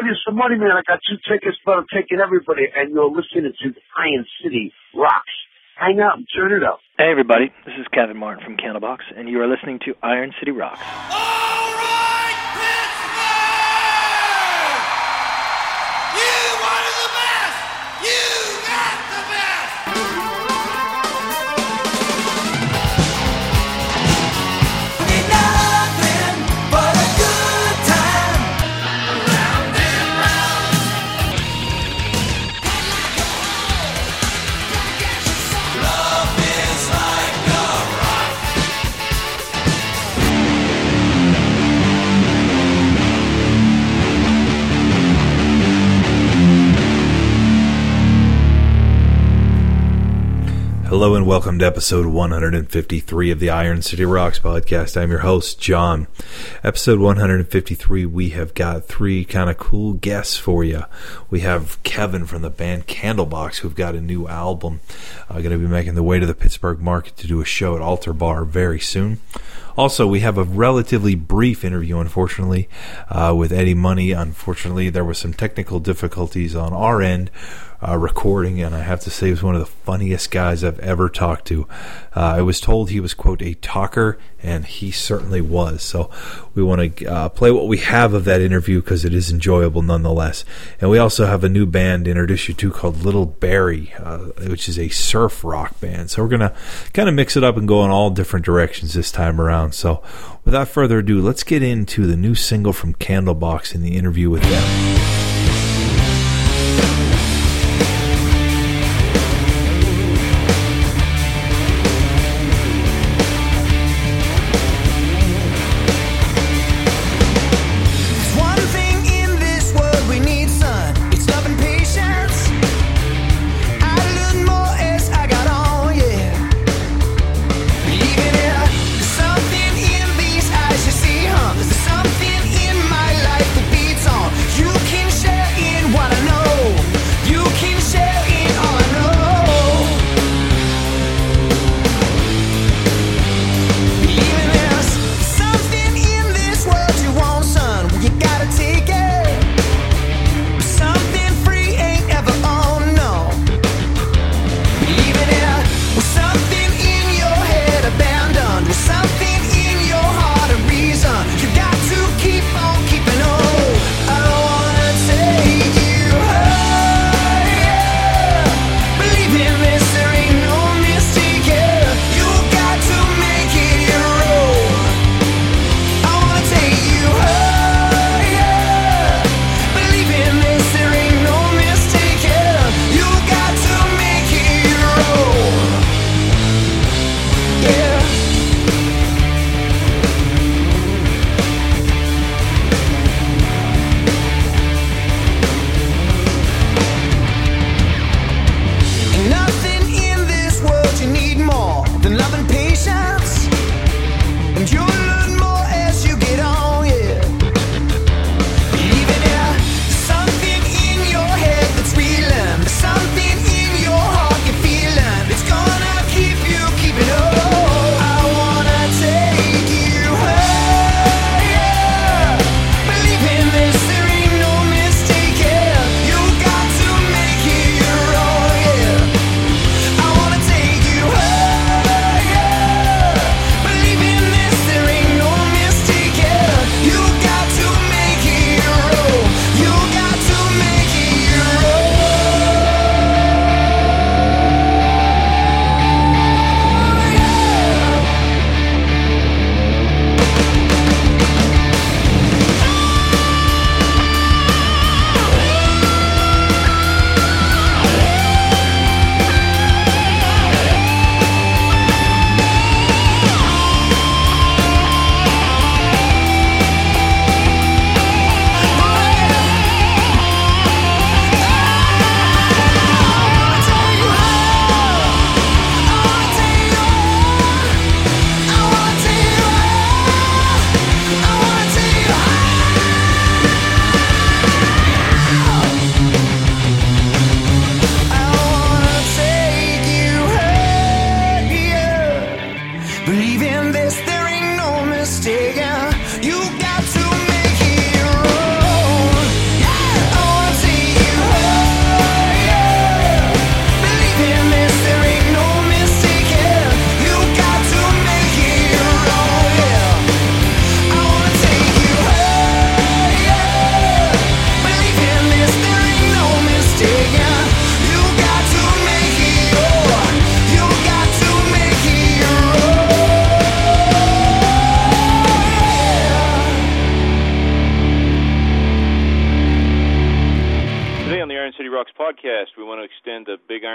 throw you some money, man. I got two tickets, but I'm taking everybody. And you're listening to Iron City Rocks. Hang out and turn it up. Hey, everybody. This is Kevin Martin from Candlebox, and you are listening to Iron City Rocks. Oh! Hello and welcome to episode 153 of the Iron City Rocks podcast. I'm your host, John. Episode 153, we have got three kind of cool guests for you. We have Kevin from the band Candlebox, who've got a new album. Uh, going to be making the way to the Pittsburgh market to do a show at Altar Bar very soon. Also, we have a relatively brief interview, unfortunately, uh, with Eddie Money. Unfortunately, there were some technical difficulties on our end uh, recording, and I have to say, he was one of the funniest guys I've ever talked to. Uh, I was told he was, quote, a talker, and he certainly was. So we want to uh, play what we have of that interview because it is enjoyable nonetheless. And we also have a new band to introduce you to called Little Barry, uh, which is a surf rock band. So we're going to kind of mix it up and go in all different directions this time around. So without further ado, let's get into the new single from Candlebox in the interview with them.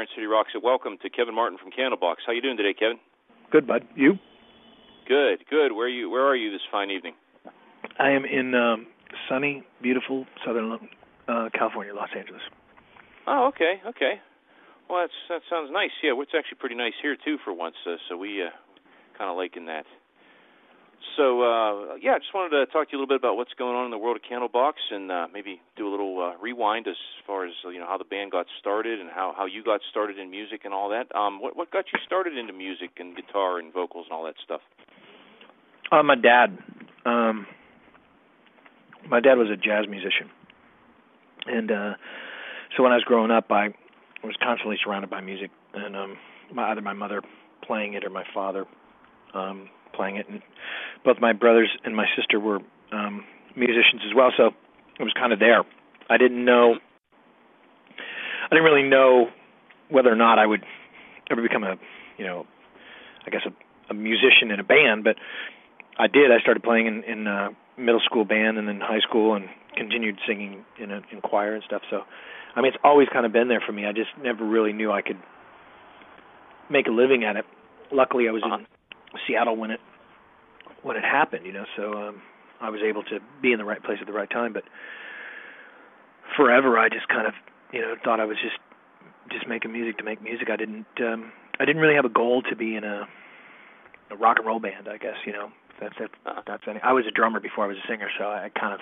Iron City Rocks And welcome to Kevin Martin from Candlebox. How you doing today, Kevin? Good, bud. You? Good, good. Where are you? Where are you this fine evening? I am in um, sunny, beautiful Southern uh, California, Los Angeles. Oh, okay, okay. Well, that's that sounds nice. Yeah, it's actually pretty nice here too for once. Uh, so we uh, kind of liking that. So uh, yeah, I just wanted to talk to you a little bit about what's going on in the world of Candlebox, and uh, maybe do a little uh, rewind as far as you know how the band got started and how how you got started in music and all that. Um, what what got you started into music and guitar and vocals and all that stuff? Uh, my dad. Um, my dad was a jazz musician, and uh, so when I was growing up, I was constantly surrounded by music, and um, my, either my mother playing it or my father um, playing it, and both my brothers and my sister were um, musicians as well. So it was kind of there. I didn't know. I didn't really know whether or not I would ever become a, you know, I guess a, a musician in a band, but I did. I started playing in, in uh, middle school band and then high school, and continued singing in a in choir and stuff. So, I mean, it's always kind of been there for me. I just never really knew I could make a living at it. Luckily, I was uh-huh. in Seattle when it when it happened, you know, so um I was able to be in the right place at the right time, but forever I just kind of, you know, thought I was just just making music to make music. I didn't um I didn't really have a goal to be in a a rock and roll band, I guess, you know. That's that's Uh-huh. that's any I was a drummer before I was a singer, so I kind of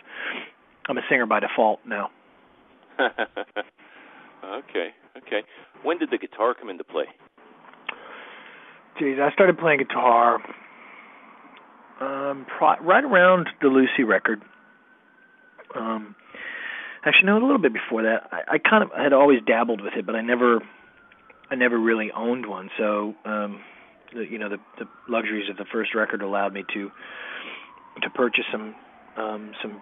I'm a singer by default now. okay, okay. When did the guitar come into play? Geez, I started playing guitar um pro- right around the Lucy record. Um actually no, a little bit before that. I, I kind of had always dabbled with it, but I never I never really owned one. So um the you know the the luxuries of the first record allowed me to to purchase some um some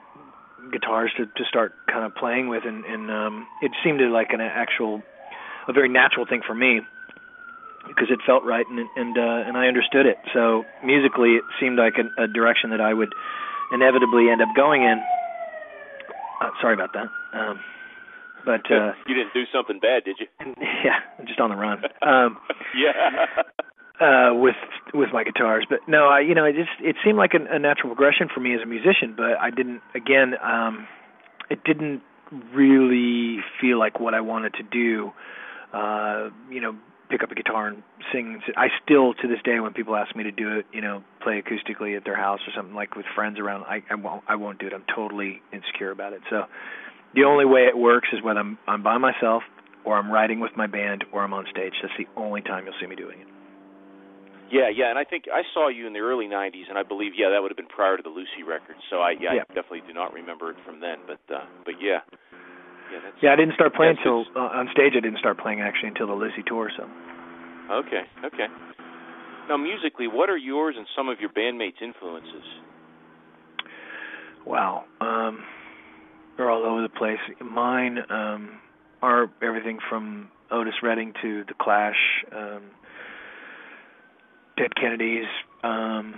guitars to to start kind of playing with and and um it seemed to like an actual a very natural thing for me because it felt right and and uh and I understood it. So musically it seemed like a, a direction that I would inevitably end up going in. Uh, sorry about that. Um but uh you didn't do something bad, did you? yeah, just on the run. Um yeah. uh with with my guitars but no i you know it just it seemed like a, a natural progression for me as a musician but i didn't again um it didn't really feel like what i wanted to do uh you know pick up a guitar and sing i still to this day when people ask me to do it you know play acoustically at their house or something like with friends around i i won't i won't do it i'm totally insecure about it so the only way it works is when i'm i'm by myself or i'm writing with my band or i'm on stage that's the only time you'll see me doing it Yeah, yeah, and I think I saw you in the early '90s, and I believe yeah that would have been prior to the Lucy record. So I yeah, Yeah. I definitely do not remember it from then. But uh, but yeah, yeah, Yeah, I didn't start playing till uh, on stage. I didn't start playing actually until the Lizzie tour. So okay, okay. Now musically, what are yours and some of your bandmates' influences? wow, um, they're all over the place. Mine um, are everything from Otis Redding to the Clash, um, Dead Kennedys, um,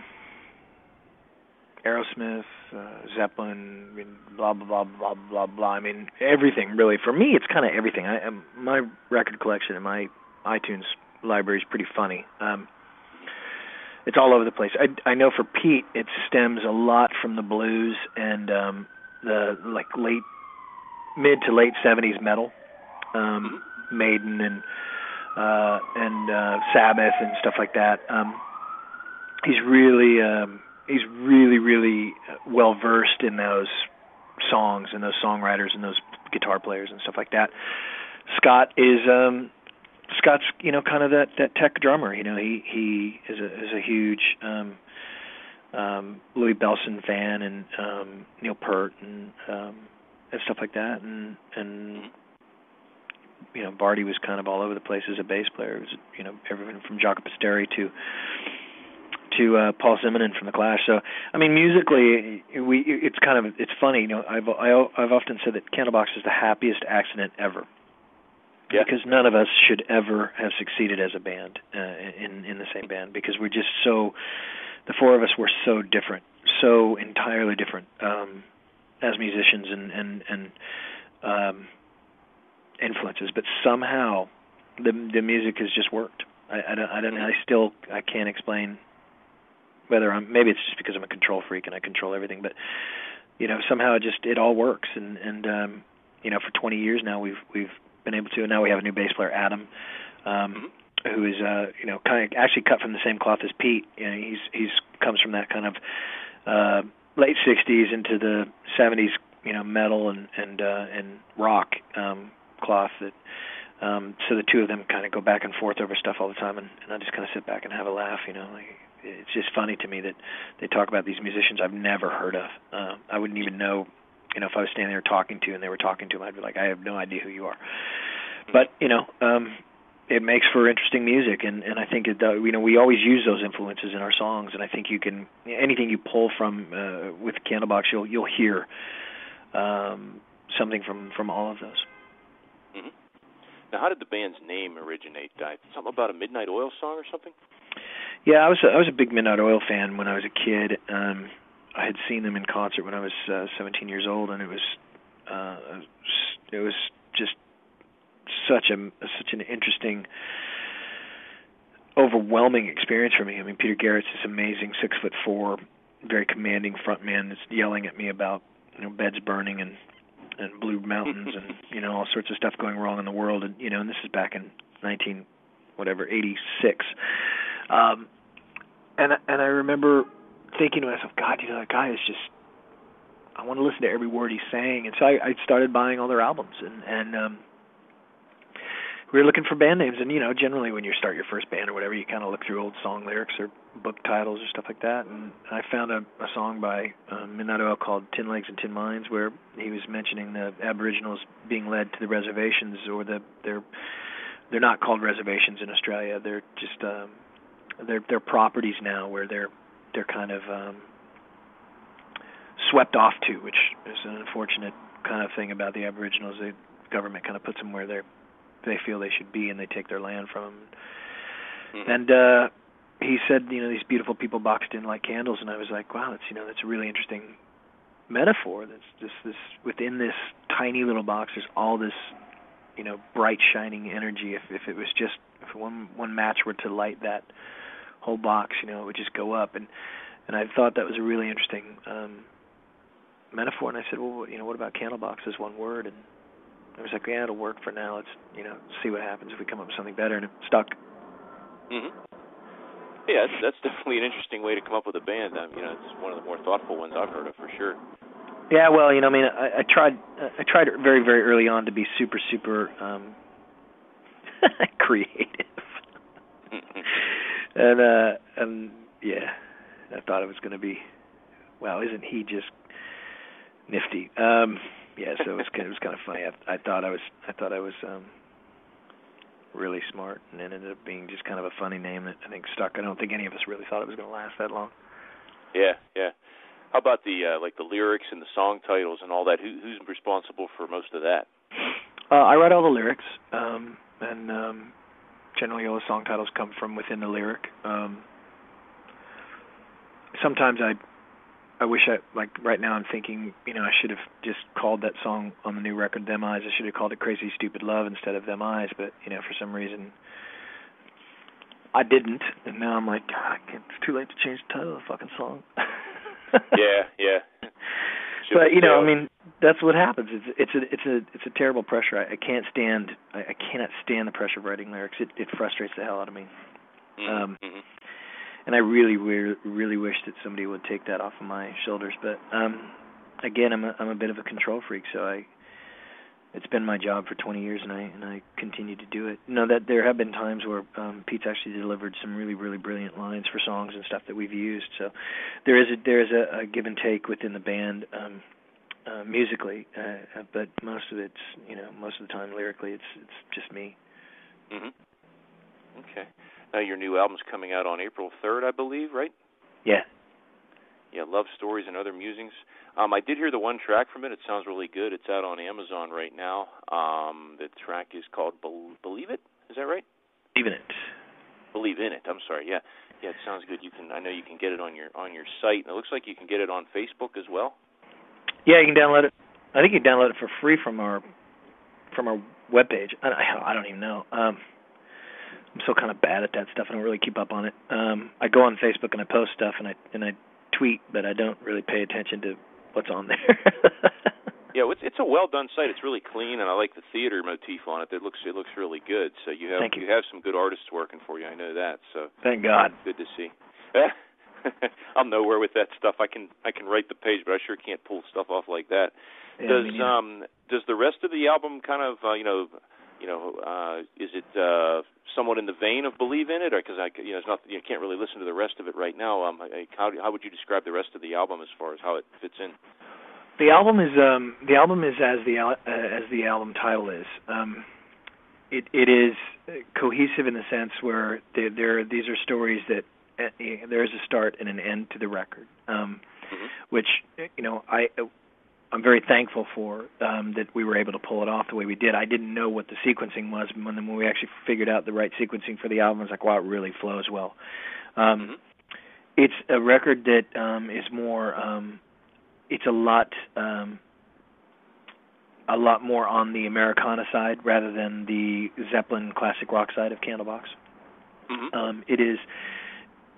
Aerosmith, uh, Zeppelin, blah blah blah blah blah blah. I mean everything really. For me, it's kind of everything. I, um, my record collection and my iTunes library is pretty funny. Um, it's all over the place. I I know for Pete, it stems a lot from the blues and um, the like late mid to late '70s metal, um, Maiden and uh, and uh, Sabbath and stuff like that. Um, he's really um, he's really really well versed in those songs and those songwriters and those guitar players and stuff like that. Scott is um Scott's you know kind of that that tech drummer. You know he he is a is a huge um um Louie Bellson fan and um Neil Peart and um and stuff like that and and you know Barty was kind of all over the place as a bass player. It was you know everything from Jaco Pastorius to to uh Paul Simonon from the Clash. So I mean musically we it's kind of it's funny, you know, I've I, I've often said that Candlebox is the happiest accident ever. Yeah. Because none of us should ever have succeeded as a band uh, in in the same band because we're just so the four of us were so different, so entirely different um as musicians and and and um influences, but somehow the the music has just worked. I, I don't I don't I still I can't explain whether I'm maybe it's just because I'm a control freak and I control everything, but you know somehow it just it all works. And and um you know for 20 years now we've we've been able to and now we have a new bass player Adam um who is uh you know kind of actually cut from the same cloth as Pete. You know he's he's comes from that kind of uh late 60s into the 70s you know metal and and uh and rock um cloth that um so the two of them kind of go back and forth over stuff all the time. And, and I just kind of sit back and have a laugh you know like it's just funny to me that they talk about these musicians I've never heard of. Uh I wouldn't even know you know if I was standing there talking to and they were talking to them I'd be like I have no idea who you are. But you know um it makes for interesting music and and I think it uh, you know we always use those influences in our songs and I think you can anything you pull from uh with Candlebox you'll you'll hear um something from from all of those. Mm-hmm. now how did the band's name originate something about a midnight oil song or something yeah I was a, I was a big midnight oil fan when I was a kid. Um I had seen them in concert when I was uh, 17 years old and it was uh it was just such a such an interesting overwhelming experience for me. I mean, Peter Garrett's this amazing six foot four, very commanding frontman that's yelling at me about you know beds burning and and blue mountains and you know all sorts of stuff going wrong in the world. And you know and this is back in 19 whatever 86 um and and I remember thinking to myself god you know that guy is just I want to listen to every word he's saying and so I I started buying all their albums and and um we were looking for band names, and you know, generally when you start your first band or whatever, you kind of look through old song lyrics or book titles or stuff like that. And I found a, a song by um, Midnight Oil called "Tin Legs and Tin Mines," where he was mentioning the Aboriginals being led to the reservations, or the they're they're not called reservations in Australia. They're just um, they're they're properties now where they're they're kind of um, swept off to, which is an unfortunate kind of thing about the Aboriginals. The government kind of puts them where they're they feel they should be and they take their land from them. Mm-hmm. And uh he said, you know, these beautiful people boxed in like candles and I was like, wow, that's you know, that's a really interesting metaphor. That's just this within this tiny little box there's all this, you know, bright shining energy. If if it was just if one one match were to light that whole box, you know, it would just go up and and I thought that was a really interesting um metaphor and I said, well, you know, what about candlebox as one word and I was like, yeah, it'll work for now. Let's you know see what happens if we come up with something better, and it stuck. Mhm. Yeah, that's, that's definitely an interesting way to come up with a band. Um, you know, it's one of the more thoughtful ones I've heard of for sure. Yeah, well, you know, I mean, I, I tried, I tried very, very early on to be super, super um creative, and uh, and yeah, I thought it was going to be, wow, isn't he just nifty? Um, yeah, so it was kind of, it was kind of funny. I, I thought I was I thought I was um really smart, and it ended up being just kind of a funny name that I think stuck. I don't think any of us really thought it was going to last that long. Yeah, yeah. How about the uh, like the lyrics and the song titles and all that? Who, who's responsible for most of that? Uh, I write all the lyrics, um, and um, generally all the song titles come from within the lyric. Um, sometimes I I wish I like right now I'm thinking, you know, I should have just called that song on the new record Them Eyes. I should have called it Crazy Stupid Love instead of Them Eyes, but you know, for some reason I didn't. And now I'm like, God, it's too late to change the title of the fucking song. yeah, yeah. But you know, I mean, that's what happens. It's it's a it's a it's a terrible pressure. I, I can't stand I, I cannot stand the pressure of writing lyrics. It it frustrates the hell out of me. Mhm, um, mhm. and I really, really, really wish that somebody would take that off of my shoulders. But um, again, I'm a I'm a bit of a control freak, so I it's been my job for 20 years, and I and I continue to do it. You know that there have been times where um, Pete's actually delivered some really, really brilliant lines for songs and stuff that we've used. So there is a there is a, a give and take within the band. Um, uh, musically, uh, uh, but most of it's you know most of the time lyrically it's it's just me. Mhm. Okay. Now your new album's coming out on April 3rd, I believe, right? Yeah. Yeah, Love Stories and Other Musings. Um, I did hear the one track from it. It sounds really good. It's out on Amazon right now. Um, the track is called Bel- Believe It. Is that right? Even it. Believe in it. I'm sorry. Yeah, yeah. It sounds good. You can. I know you can get it on your on your site. And it looks like you can get it on Facebook as well. Yeah, you can download it. I think you can download it for free from our from our webpage. I, don't, I don't even know. Um, I'm so kind of bad at that stuff. I don't really keep up on it. Um, I go on Facebook and I post stuff and I and I tweet, but I don't really pay attention to what's on there. yeah, it's it's a well done site. It's really clean, and I like the theater motif on it. It looks it looks really good. So you have you. you have some good artists working for you. I know that. So thank God. Good to see. I'm nowhere with that stuff. I can I can write the page, but I sure can't pull stuff off like that. Yeah, does um does the rest of the album kind of uh, you know you know uh is it uh somewhat in the vein of believe in it? Or because I you know it's not you can't really listen to the rest of it right now. Um how how would you describe the rest of the album as far as how it fits in? The album is um the album is as the uh, as the album title is. Um it it is cohesive in the sense where there there these are stories that uh, there is a start and an end to the record. Um mm-hmm. which you know I I'm very thankful for um, that we were able to pull it off the way we did. I didn't know what the sequencing was when, when we actually figured out the right sequencing for the album. I was like, wow, it really flows well. Um, mm-hmm. It's a record that um, is more. Um, it's a lot. Um, a lot more on the Americana side rather than the Zeppelin classic rock side of Candlebox. Mm-hmm. Um, it is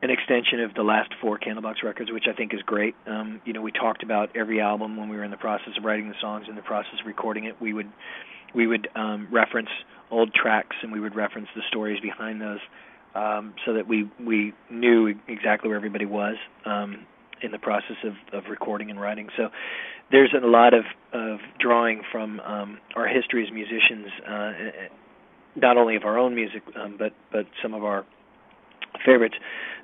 an extension of the last four Candlebox records, which I think is great. Um, you know, we talked about every album when we were in the process of writing the songs, in the process of recording it. We would we would um, reference old tracks and we would reference the stories behind those, um, so that we we knew exactly where everybody was um, in the process of, of recording and writing. So there's a lot of of drawing from um, our history as musicians, uh, not only of our own music, um, but but some of our favorites,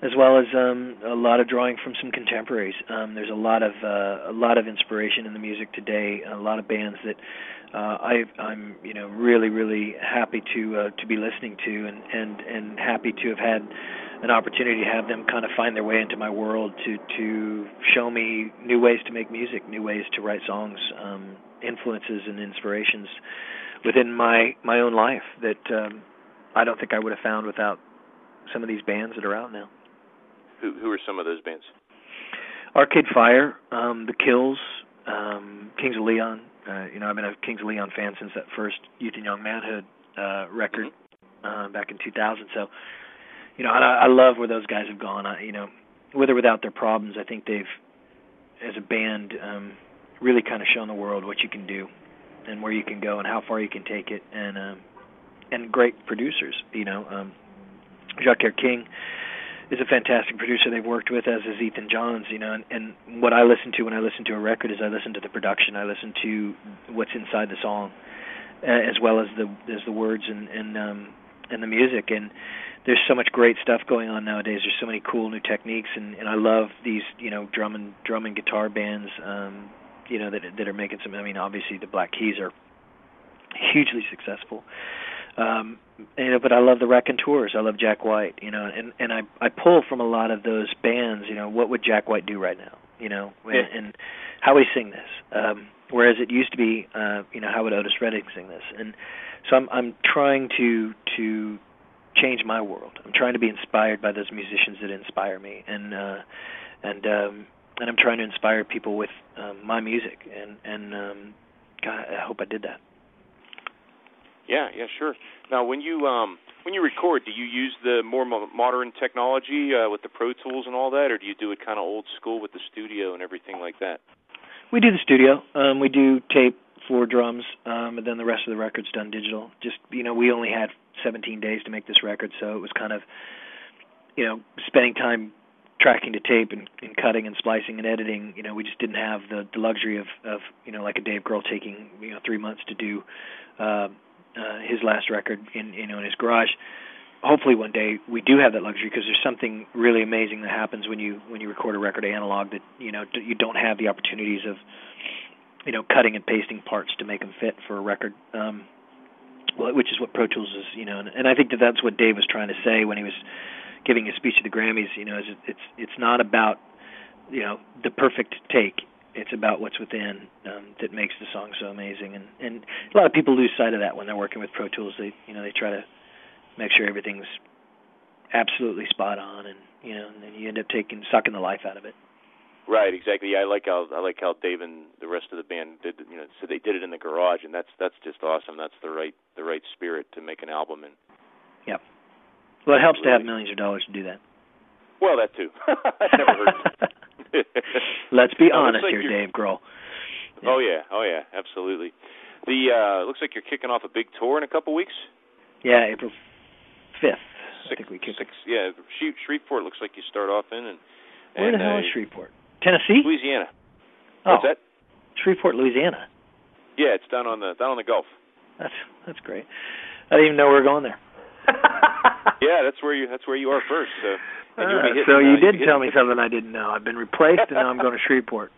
as well as um, a lot of drawing from some contemporaries. Um, there's a lot of uh, a lot of inspiration in the music today. A lot of bands that uh, I, I'm you know really really happy to uh, to be listening to, and and and happy to have had an opportunity to have them kind of find their way into my world to to show me new ways to make music, new ways to write songs, um, influences and inspirations within my my own life that um, I don't think I would have found without some of these bands that are out now. Who who are some of those bands? Arcade Fire, um, The Kills, um, Kings of Leon. Uh, you know, I've been a Kings of Leon fan since that first Youth and Young Manhood uh, record mm-hmm. uh, back in 2000. So, you know, I, I love where those guys have gone. I, you know, with or without their problems, I think they've, as a band, um, really kind of shown the world what you can do and where you can go and how far you can take it, and um, and great producers. You know, um, Jacquire King is a fantastic producer they've worked with, as is Ethan Johns. You know, and, and what I listen to when I listen to a record is I listen to the production, I listen to what's inside the song, as well as the as the words and and um, and the music. And there's so much great stuff going on nowadays. There's so many cool new techniques, and and I love these you know drum and drum and guitar bands. Um, you know that that are making some. I mean, obviously the Black Keys are hugely successful. Um, you know, but I love the Raconteurs. I love Jack White. You know, and and I I pull from a lot of those bands. You know, what would Jack White do right now? You know, yeah. and, and how we sing this. Um, whereas it used to be, uh, you know, how would Otis Redding sing this? And so I'm I'm trying to to change my world. I'm trying to be inspired by those musicians that inspire me, and uh, and um, and I'm trying to inspire people with um, my music. And and um, God, I hope I did that. Yeah, yeah, sure. Now, when you um when you record, do you use the more mo- modern technology uh, with the Pro Tools and all that, or do you do it kind of old school with the studio and everything like that? We do the studio. Um, we do tape, floor drums, um, and then the rest of the record's done digital. Just you know, we only had 17 days to make this record, so it was kind of you know spending time tracking to tape and, and cutting and splicing and editing. You know, we just didn't have the, the luxury of of you know like a Dave Grohl taking you know three months to do. Uh, uh, his last record in you know in his garage. Hopefully one day we do have that luxury because there's something really amazing that happens when you when you record a record analog that you know you don't have the opportunities of you know cutting and pasting parts to make them fit for a record. Um, which is what Pro Tools is, you know, and, and I think that that's what Dave was trying to say when he was giving his speech at the Grammys. You know, is it's it's not about you know the perfect take it's about what's within um, that makes the song so amazing. And and a lot of people lose sight of that when they're working with Pro Tools. They you know they try to make sure everything's absolutely spot on, and you know, and then you end up taking sucking the life out of it. Right, exactly. Yeah, I like how I like how Dave and the rest of the band did. You know, so they did it in the garage, and that's that's just awesome. That's the right the right spirit to make an album. And yep. Well, it helps really, to have millions of dollars to do that. Well, that too. that never hurts. Let's be honest like here, Dave Grohl. Yeah. Oh yeah, oh yeah, absolutely. The uh looks like you're kicking off a big tour in a couple weeks. Yeah, April fifth. I think we kick six, Yeah, Shreveport looks like you start off in, and where and, the hell uh, is Shreveport? Tennessee? Louisiana. Oh, What's that? Shreveport, Louisiana. Yeah, it's down on the down on the Gulf. That's that's great. I didn't even know we were going there. yeah, that's where you that's where you are first. So, uh, so you did tell me something I didn't know. I've been replaced, and now I'm going to Shreveport.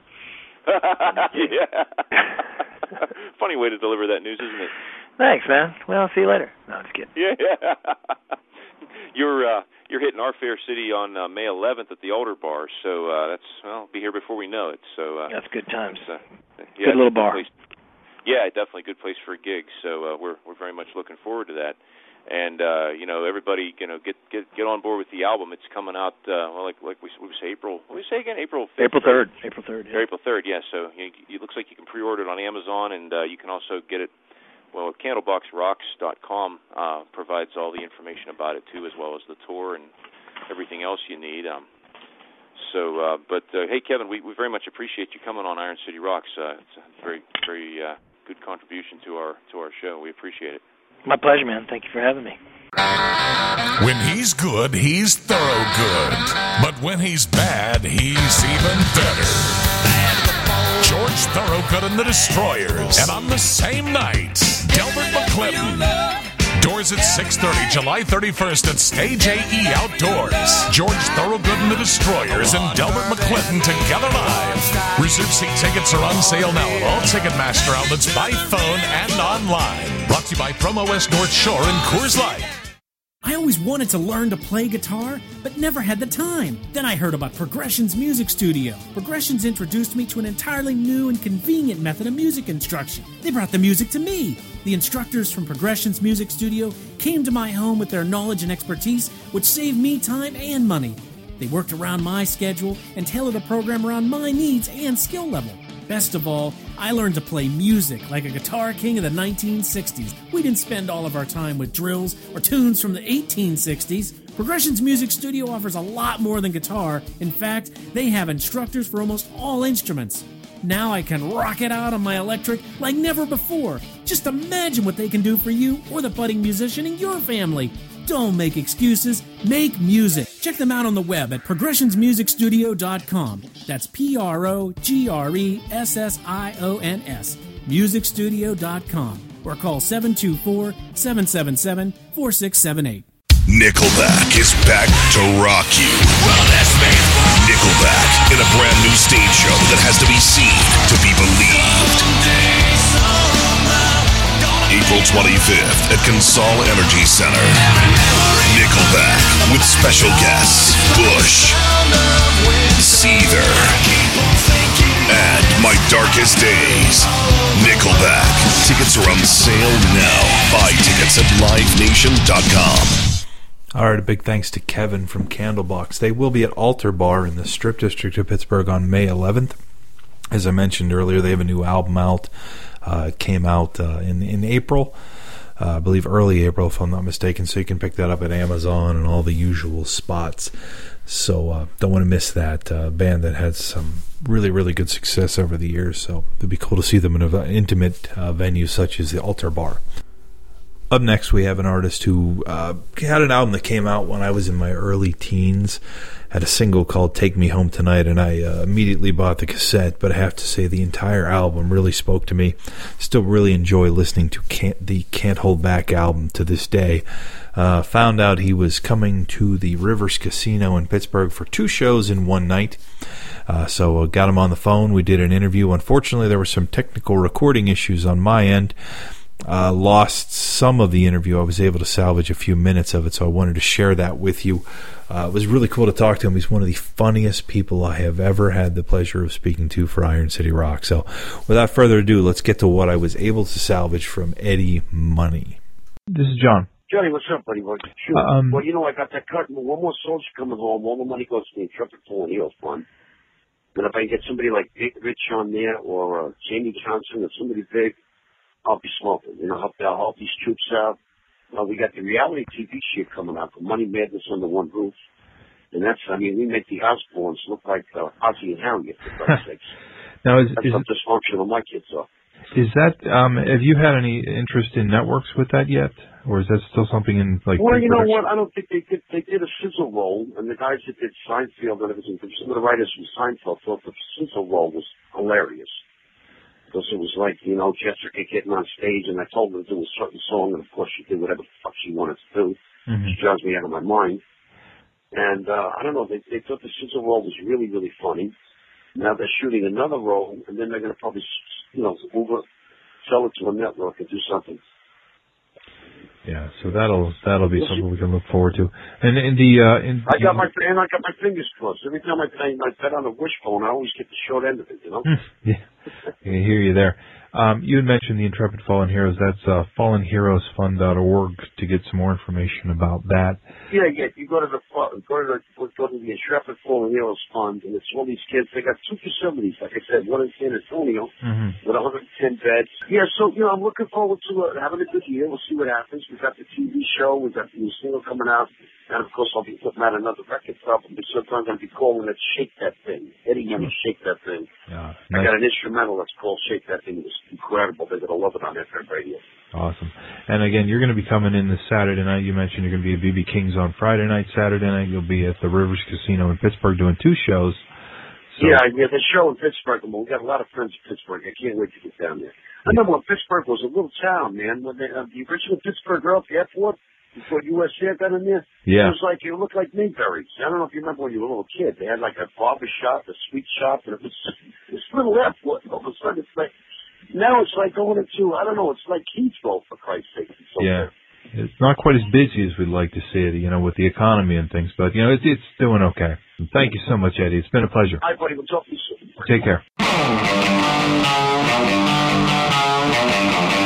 yeah. Funny way to deliver that news, isn't it? Thanks, man. Well, see you later. No, I'm just kidding. Yeah, you're uh, you're hitting our fair city on uh, May 11th at the Altar Bar, so uh, that's well, be here before we know it. So uh, that's good times. Uh, yeah, good little bar. Place. Yeah, definitely good place for a gig. So uh, we're we're very much looking forward to that. And uh, you know, everybody, you know, get get get on board with the album. It's coming out uh, well, like like we, we say April. What we say again? April 5th, April third. April third. Yeah. April third. Yeah. So you it looks like you can pre-order it on Amazon, and uh, you can also get it. Well, CandleboxRocks.com uh, provides all the information about it too, as well as the tour and everything else you need. Um, so, uh, but uh, hey, Kevin, we, we very much appreciate you coming on Iron City Rocks. Uh, it's a very very uh, good contribution to our to our show. We appreciate it. My pleasure, man. Thank you for having me. When he's good, he's thorough good. But when he's bad, he's even better. George Thorogood and the Destroyers. And on the same night, Delbert McClinton. Doors at 6.30, July 31st at Stage AE Outdoors. George Thorogood and the Destroyers and Delbert McClinton together live. Reserve seat tickets are on sale now at all Ticketmaster outlets by phone and online. Brought to you by Promo West North Shore and Coors Light. I always wanted to learn to play guitar, but never had the time. Then I heard about Progressions Music Studio. Progressions introduced me to an entirely new and convenient method of music instruction. They brought the music to me. The instructors from Progressions Music Studio came to my home with their knowledge and expertise, which saved me time and money. They worked around my schedule and tailored a program around my needs and skill level. Best of all, I learned to play music like a guitar king of the 1960s. We didn't spend all of our time with drills or tunes from the 1860s. Progressions Music Studio offers a lot more than guitar. In fact, they have instructors for almost all instruments. Now I can rock it out on my electric like never before. Just imagine what they can do for you or the budding musician in your family. Don't make excuses, make music. Check them out on the web at progressionsmusicstudio.com. That's P R O G R E S S I O N S, musicstudio.com, or call 724 777 4678. Nickelback is back to rock you. Nickelback in a brand new stage show that has to be seen to be believed. April 25th at Consol Energy Center. Nickelback with special guests Bush, Seether, and My Darkest Days. Nickelback. Tickets are on sale now. Buy tickets at livenation.com. All right, a big thanks to Kevin from Candlebox. They will be at Altar Bar in the Strip District of Pittsburgh on May 11th. As I mentioned earlier, they have a new album out uh, came out uh, in in April. Uh, I believe early April, if I'm not mistaken. So you can pick that up at Amazon and all the usual spots. So uh, don't want to miss that uh, band that had some really really good success over the years. So it'd be cool to see them in an intimate uh, venue such as the Altar Bar. Up next, we have an artist who uh, had an album that came out when I was in my early teens. Had a single called "Take Me Home Tonight," and I uh, immediately bought the cassette. But I have to say, the entire album really spoke to me. Still, really enjoy listening to Can't, the "Can't Hold Back" album to this day. Uh, found out he was coming to the Rivers Casino in Pittsburgh for two shows in one night. Uh, so uh, got him on the phone. We did an interview. Unfortunately, there were some technical recording issues on my end uh, lost some of the interview. I was able to salvage a few minutes of it, so I wanted to share that with you. Uh, it was really cool to talk to him. He's one of the funniest people I have ever had the pleasure of speaking to for Iron City Rock. So, without further ado, let's get to what I was able to salvage from Eddie Money. This is John. Johnny, what's up, buddy? Well, sure. Um, well, you know, I got that cut. One more soldier coming home. All the money goes to the Intrepid Fallen Eagle Fund. And if I can get somebody like Dick Rich on there or uh, Jamie Johnson or somebody big, I'll be smoking. You know, help, I'll help these troops out. Well, we got the reality TV shit coming out, the Money Madness under one roof. And that's, I mean, we make the Osbournes look like uh, Ozzie and Harriet, for Christ's sakes. Now, is, That's is, how dysfunctional my kids are. is that, um, have you had any interest in networks with that yet? Or is that still something in, like, Well, you know what? I don't think they did. They did a sizzle roll, and the guys that did Seinfeld and everything, some of the writers from Seinfeld thought the sizzle roll was hilarious because it was like you know Jessica getting on stage, and I told her to do a certain song, and of course she did whatever the fuck she wanted to do. Mhm. She drives me out of my mind. And uh, I don't know. They they thought the sizzle roll was really really funny. Now they're shooting another roll, and then they're going to probably you know over sell it to a network and do something. Yeah, so that'll that'll be something we can look forward to. And in the uh, in I got my and I got my fingers crossed. Every time I play my bet on a wishbone, I always get the short end of it. You know. yeah, I hear you there. Um, you had mentioned the Intrepid Fallen Heroes. That's uh, fallenheroesfund.org to get some more information about that. Yeah, yeah. You go to the go to the go to the Intrepid Fallen Heroes Fund, and it's all these kids. They got two facilities, like I said, one in San Antonio Mm-hmm. with 110 beds. Yeah, so you know, I'm looking forward to uh, having a good year. We'll see what happens. We've got the TV show, we've got the new single coming out, and of course, I'll be putting out another record probably. Sometimes I'll be calling it "Shake That Thing." Eddie Money, "Shake That Thing." Yeah, I got an instrumental that's called "Shake That Thing." It's incredible. They're gonna love it on FM radio. Awesome. And again, you're going to be coming in this Saturday night. You mentioned you're going to be at BB King's on Friday night. Saturday night, you'll be at the Rivers Casino in Pittsburgh doing two shows. So, Yeah, yeah, the show in Pittsburgh. We got a lot of friends in Pittsburgh. I can't wait to get down there. I remember when Pittsburgh was a little town, man. When they, uh, the original Pittsburgh Girl Airport before USAir got in there, Yeah. it was like it looked like Mayberry. I don't know if you remember when you were a little kid. They had like a barber shop, a sweet shop, and it was this little airport. All of a sudden, it's like now it's like going into I don't know. It's like Heathrow for Christ's sake. It's so Yeah. big. It's not quite as busy as we'd like to see it, you know, with the economy and things, but, you know, it's, it's doing okay. And thank you so much, Eddie. It's been a pleasure. All right, buddy. We'll talk to you soon. Take care.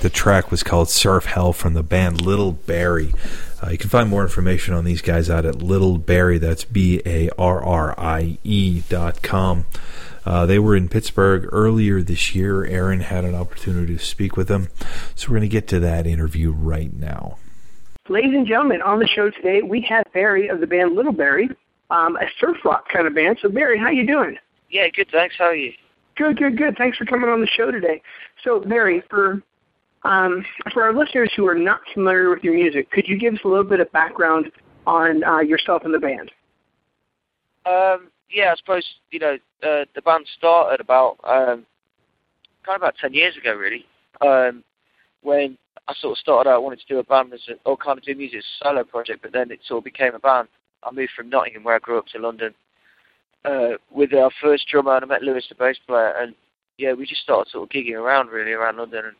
All right, the track was called Surf Hell from the band Little Barrie. Uh, you can find more information on these guys out at Little Barrie. That's B A R R I E dot com. Uh, they were in Pittsburgh earlier this year. Aaron had an opportunity to speak with them, so we're going to get to that interview right now. Ladies and gentlemen, on the show today we have Barrie of the band Little Barrie, um, a surf rock kind of band. So Barrie, how you doing? Yeah, good. Thanks. How are you? Good, good, good. Thanks for coming on the show today. So Barrie, for um, for our listeners who are not familiar with your music, could you give us a little bit of background on uh, yourself and the band? Um, yeah, I suppose you know uh, the band started about um, kind of about ten years ago, really. Um, when I sort of started out wanting to do a band as a, or kind of do music as a solo project, but then it sort of became a band. I moved from Nottingham, where I grew up, to London uh, with our first drummer, and I met Lewis, the bass player, and yeah, we just started sort of gigging around really around London, and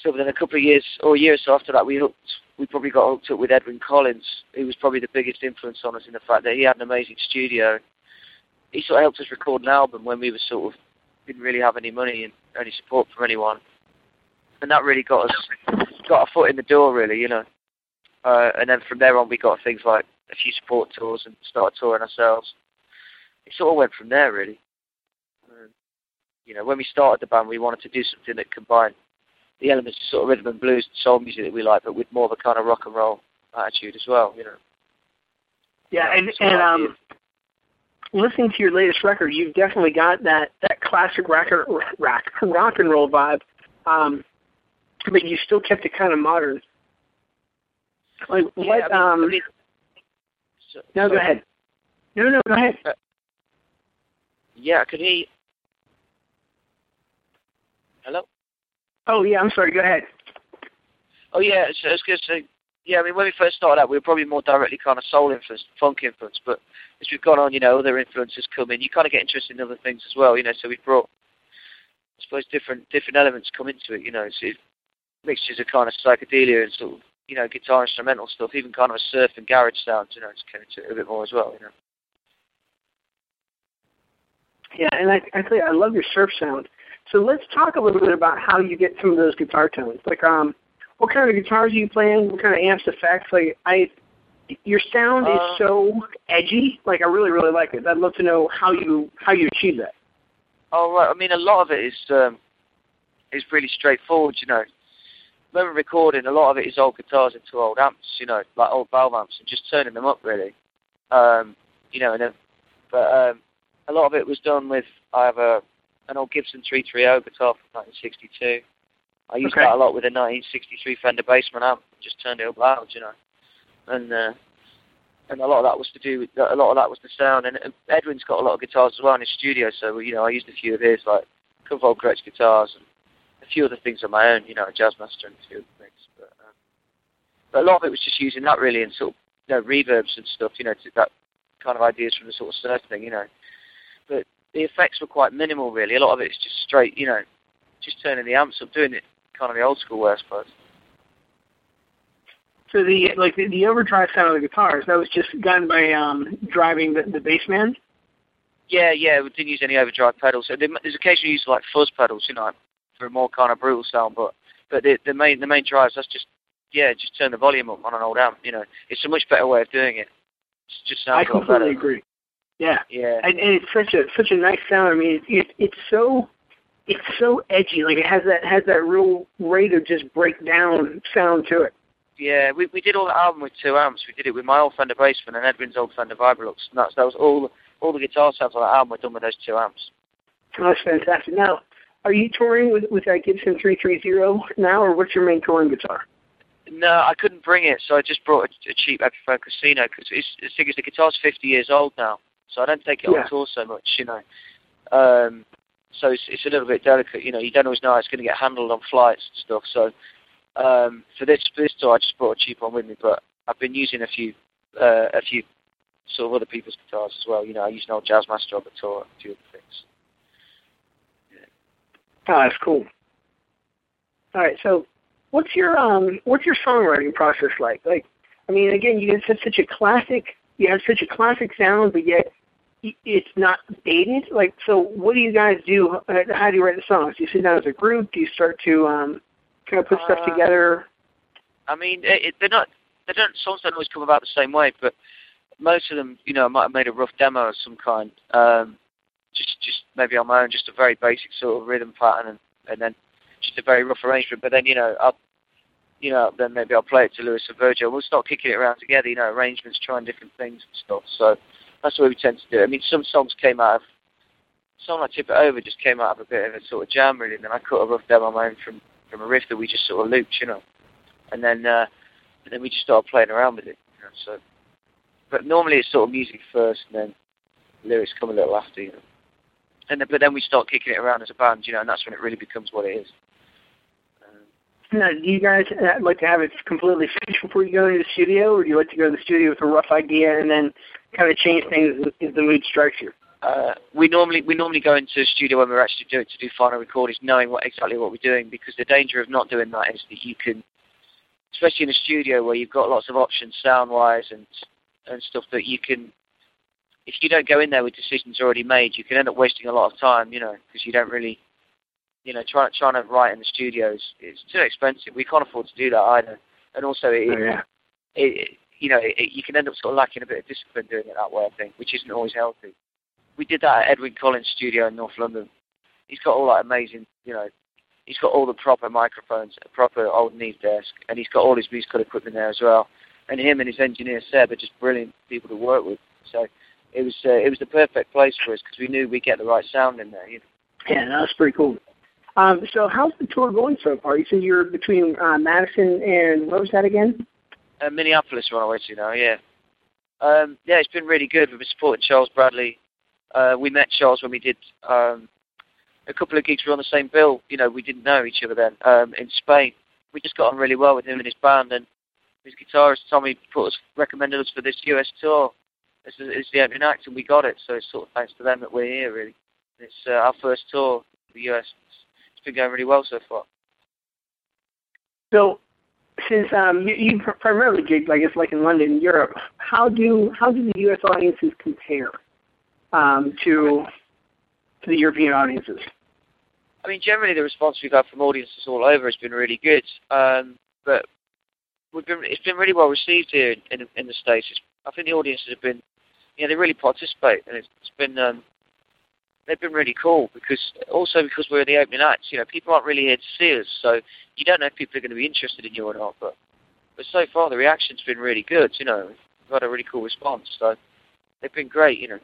so within a couple of years or a year or so after that, we hooked, we probably got hooked up with Edwyn Collins, who was probably the biggest influence on us in the fact that he had an amazing studio. He sort of helped us record an album when we were sort of didn't really have any money and any support from anyone, and that really got us got our foot in the door, really, you know. Uh, and then from there on, we got things like a few support tours and started touring ourselves. It sort of went from there, really. Um, you know, when we started the band, we wanted to do something that combined the elements of sort of rhythm and blues and soul music that we like, but with more of a kind of rock and roll attitude as well, you know. Yeah, and That's and what um, listening to your latest record, you've definitely got that that classic rock rock rock and roll vibe, um, but you still kept it kind of modern. Like Yeah, what? I mean- I um, mean, so- no, go ahead. No, no, go ahead. Yeah, could you. Hello? Oh yeah, I'm sorry. Go ahead. Oh yeah, so I was going to say, yeah, I mean, when we first started out, we were probably more directly kind of soul influenced, funk influenced, but as we've gone on, you know, other influences come in. You kind of get interested in other things as well, you know, so we've brought, I suppose, different different elements come into it, you know, so mixtures of kind of psychedelia and sort of, you know, guitar instrumental stuff, even kind of a surf and garage sound, you know, it's came into it a bit more as well, you know. Yeah, and I I tell you, I love your surf sound. So let's talk a little bit about how you get some of those guitar tones. Like, um, what kind of guitars are you playing? What kind of amps, effects? Like, I, your sound Uh, is so edgy. Like, I really, really like it. I'd love to know how you how you achieve that. Oh right. I mean, a lot of it is um, is really straightforward. You know, when we're recording, a lot of it is old guitars into old amps. You know, like old valve amps, and just turning them up really. Um, you know, and then, but um, a lot of it was done with I have a an old Gibson 330 guitar from 1962. I used Okay. that a lot with a 1963 Fender Bassman amp. Just turned it up loud, you know, and uh, and a lot of that was to do with a lot of that was the sound. And, and Edwyn's got a lot of guitars as well in his studio, so you know I used a few of his, like a couple of old Gretsch guitars and a few other things on my own, you know, a Jazzmaster and a few other things. But, um, but a lot of it was just using that really and sort of you know reverbs and stuff, you know, to that kind of ideas from the sort of surf thing, you know. But the effects were quite minimal really. A lot of it is just straight, you know, just turning the amps up, doing it kind of the old school way, I suppose. So the like the, the overdrive sound of the guitars that was just done by um driving the the Bassman. Yeah, yeah, we didn't use any overdrive pedals. So there's occasionally used like fuzz pedals, you know, for a more kind of brutal sound. But but the the main the main drives, that's just yeah, just turn the volume up on an old amp. You know, it's a much better way of doing it. It just sounds a lot completely better. agree. Yeah. Yeah, and, and it's such a such a nice sound. I mean, it, it it's so it's so edgy. Like it has that has that real rate of just breakdown sound to it. yeah. We we did all the album with two amps. We did it with my old Fender Bassman and Edwyn's old Fender Vibrolux. And that's that was all all the guitar sounds on the album were done with those two amps. Oh, that's fantastic. Now, are you touring with with that Gibson 330 now, or what's your main touring guitar? No, I couldn't bring it, so I just brought a, a cheap Epiphone Casino because the thing is the guitar's 50 years old now, so I don't take it Yeah. on tour so much, you know. Um, so it's, it's a little bit delicate, you know. You don't always know how it's going to get handled on flights and stuff. So um, for this for this tour, I just brought a cheap one with me, but I've been using a few uh, a few sort of other people's guitars as well. You know, I use an old Jazzmaster on the tour, a few other things. Oh, that's cool. All right, so what's your um what's your songwriting process like? Like, I mean, again, you have such a classic, you have such a classic sound, but yet it's not dated. Like, so what do you guys do? How do you write the songs? Do you sit down as a group? Do you start to um, kind of put stuff Uh, together? I mean, it, it, they're not. They don't. Songs don't always come about the same way, but most of them, you know, I might have made a rough demo of some kind. Um, just, just maybe on my own, just a very basic sort of rhythm pattern, and, and then just a very rough arrangement. But then, you know, I'll, you know, then maybe I'll play it to Lewis and Virgil. We'll start kicking it around together. You know, arrangements, trying different things and stuff. So that's the way we tend to do it. I mean, some songs came out of. Song like Tip It Over just came out of a bit of a sort of jam, really. And then I cut a rough demo on my own from from a riff that we just sort of looped, you know. And then uh, and then we just started playing around with it. You know, so, but normally it's sort of music first, and then lyrics come a little after. You know. And then, but then we start kicking it around as a band, you know, and that's when it really becomes what it is. Now, do you guys uh, like to have it completely finished before you go into the studio, or do you like to go to the studio with a rough idea and then kind of change things as, the mood strikes you? Uh, we normally we normally go into a studio when we're actually doing to do final recordings, knowing what exactly what we're doing. Because the danger of not doing that is that you can, especially in a studio where you've got lots of options sound wise and and stuff that you can. If you don't go in there with decisions already made, you can end up wasting a lot of time, you know, because you don't really, you know, trying trying to write in the studios is too expensive. We can't afford to do that either, and also it, Oh, yeah. it, you know, it, you can end up sort of lacking a bit of discipline doing it that way, I think, which isn't always healthy. We did that at Edwyn Collins' studio in North London. He's got all that amazing, you know, he's got all the proper microphones, a proper old Neve desk, and he's got all his musical equipment there as well. And him and his engineer Seb are just brilliant people to work with. So it was uh, it was the perfect place for us because we knew we'd get the right sound in there. You know. Yeah, that's pretty cool. Um, so how's the tour going so far? You said you're between uh, Madison and what was that again? Uh, Minneapolis we're on our way to now, yeah. Um, yeah, it's been really good. We've been supporting Charles Bradley. Uh, we met Charles when we did um, a couple of gigs. We were on the same bill. You know, we didn't know each other then um, in Spain. We just got on really well with him and his band. And his guitarist Tommy put us recommended us for this US tour. This is, it's the opening act, and we got it. So it's sort of thanks to them that we're here. Really, it's uh, our first tour to the US. Been going really well so far. So since um, you, you primarily gig, I guess, like in London, Europe, how do how do the U.S. audiences compare um, to to the European audiences? I mean, generally the response we've had from audiences all over has been really good. Um, but we've been it's been really well received here in in, in the states. It's, I think the audiences have been, you know, they really participate, and it's, it's been um, they've been really cool because also because we're the opening acts. You know, people aren't really here to see us, so you don't know if people are going to be interested in you or not. But but so far the reaction's been really good. You know, we've had a really cool response. So they've been great. You know,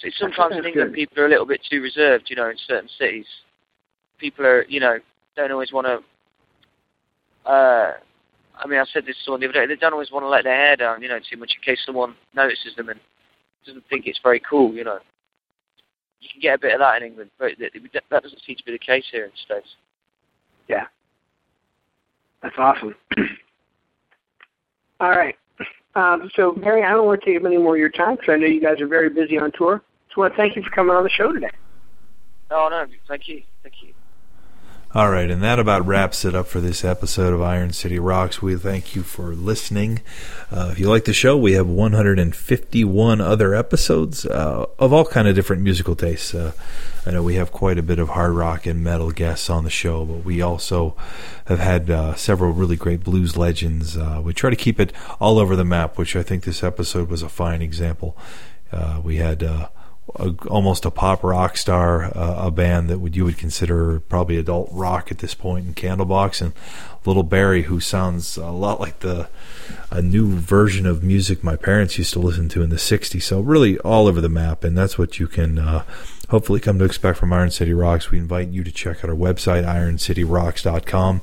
so sometimes in England good. people are a little bit too reserved. You know, in certain cities, people are you know don't always want to. Uh, I mean, I said this to someone the other day. They don't always want to let their hair down, you know, too much in case someone notices them and doesn't think it's very cool, you know. You can get a bit of that in England, but that, doesn't seem to be the case here in the States. Yeah, that's awesome. All right. Um, so, Mary, I don't want to take up any more of your time because I know you guys are very busy on tour. So, I want to thank you for coming on the show today. Oh, no, thank you. Thank you. All right, and that about wraps it up for this episode of Iron City Rocks. We thank you for listening. Uh, if you like the show, we have 151 other episodes uh, of all kind of different musical tastes. Uh, I know we have quite a bit of hard rock and metal guests on the show, but we also have had uh, several really great blues legends. Uh, we try to keep it all over the map, which I think this episode was a fine example. Uh, we had a, almost a pop rock star, uh, a band that would you would consider probably adult rock at this point in Candlebox, and Little Barrie, who sounds a lot like the a new version of music my parents used to listen to in the '60s. So really all over the map, and that's what you can uh, hopefully come to expect from Iron City Rocks. We invite you to check out our website, IronCityRocks.com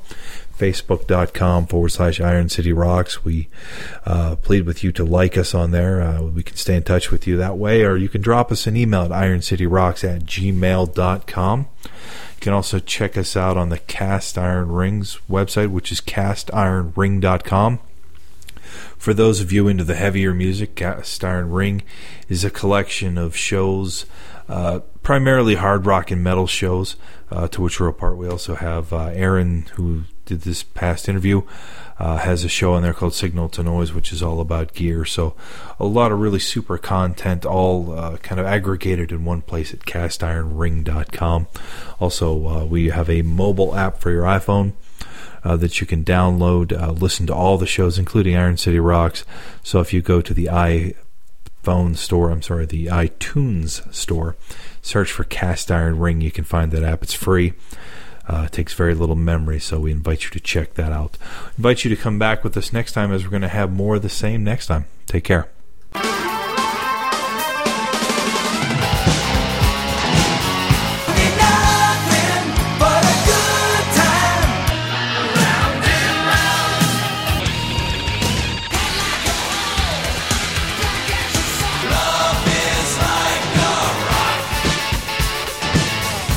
facebook.com forward slash iron city rocks. We uh, plead with you to like us on there. Uh, we can stay in touch with you that way or you can drop us an email at ironcityrocks at gmail.com you can also check us out on the cast iron rings website which is castironring.com for those of you into the heavier music, Cast Iron Ring is a collection of shows, uh, primarily hard rock and metal shows, uh, to which we're a part. We also have uh, Aaron, who did this past interview, uh, has a show on there called Signal to Noise, which is all about gear. So a lot of really super content, all uh, kind of aggregated in one place at castironring.com. Also, uh, we have a mobile app for your iPhone. Uh, that you can download, uh, listen to all the shows, including Iron City Rocks. So if you go to the iPhone store, I'm sorry, the iTunes store, search for Cast Iron Ring, you can find that app. It's free. Uh, it takes very little memory, so we invite you to check that out. invite you to come back with us next time as we're going to have more of the same next time. Take care.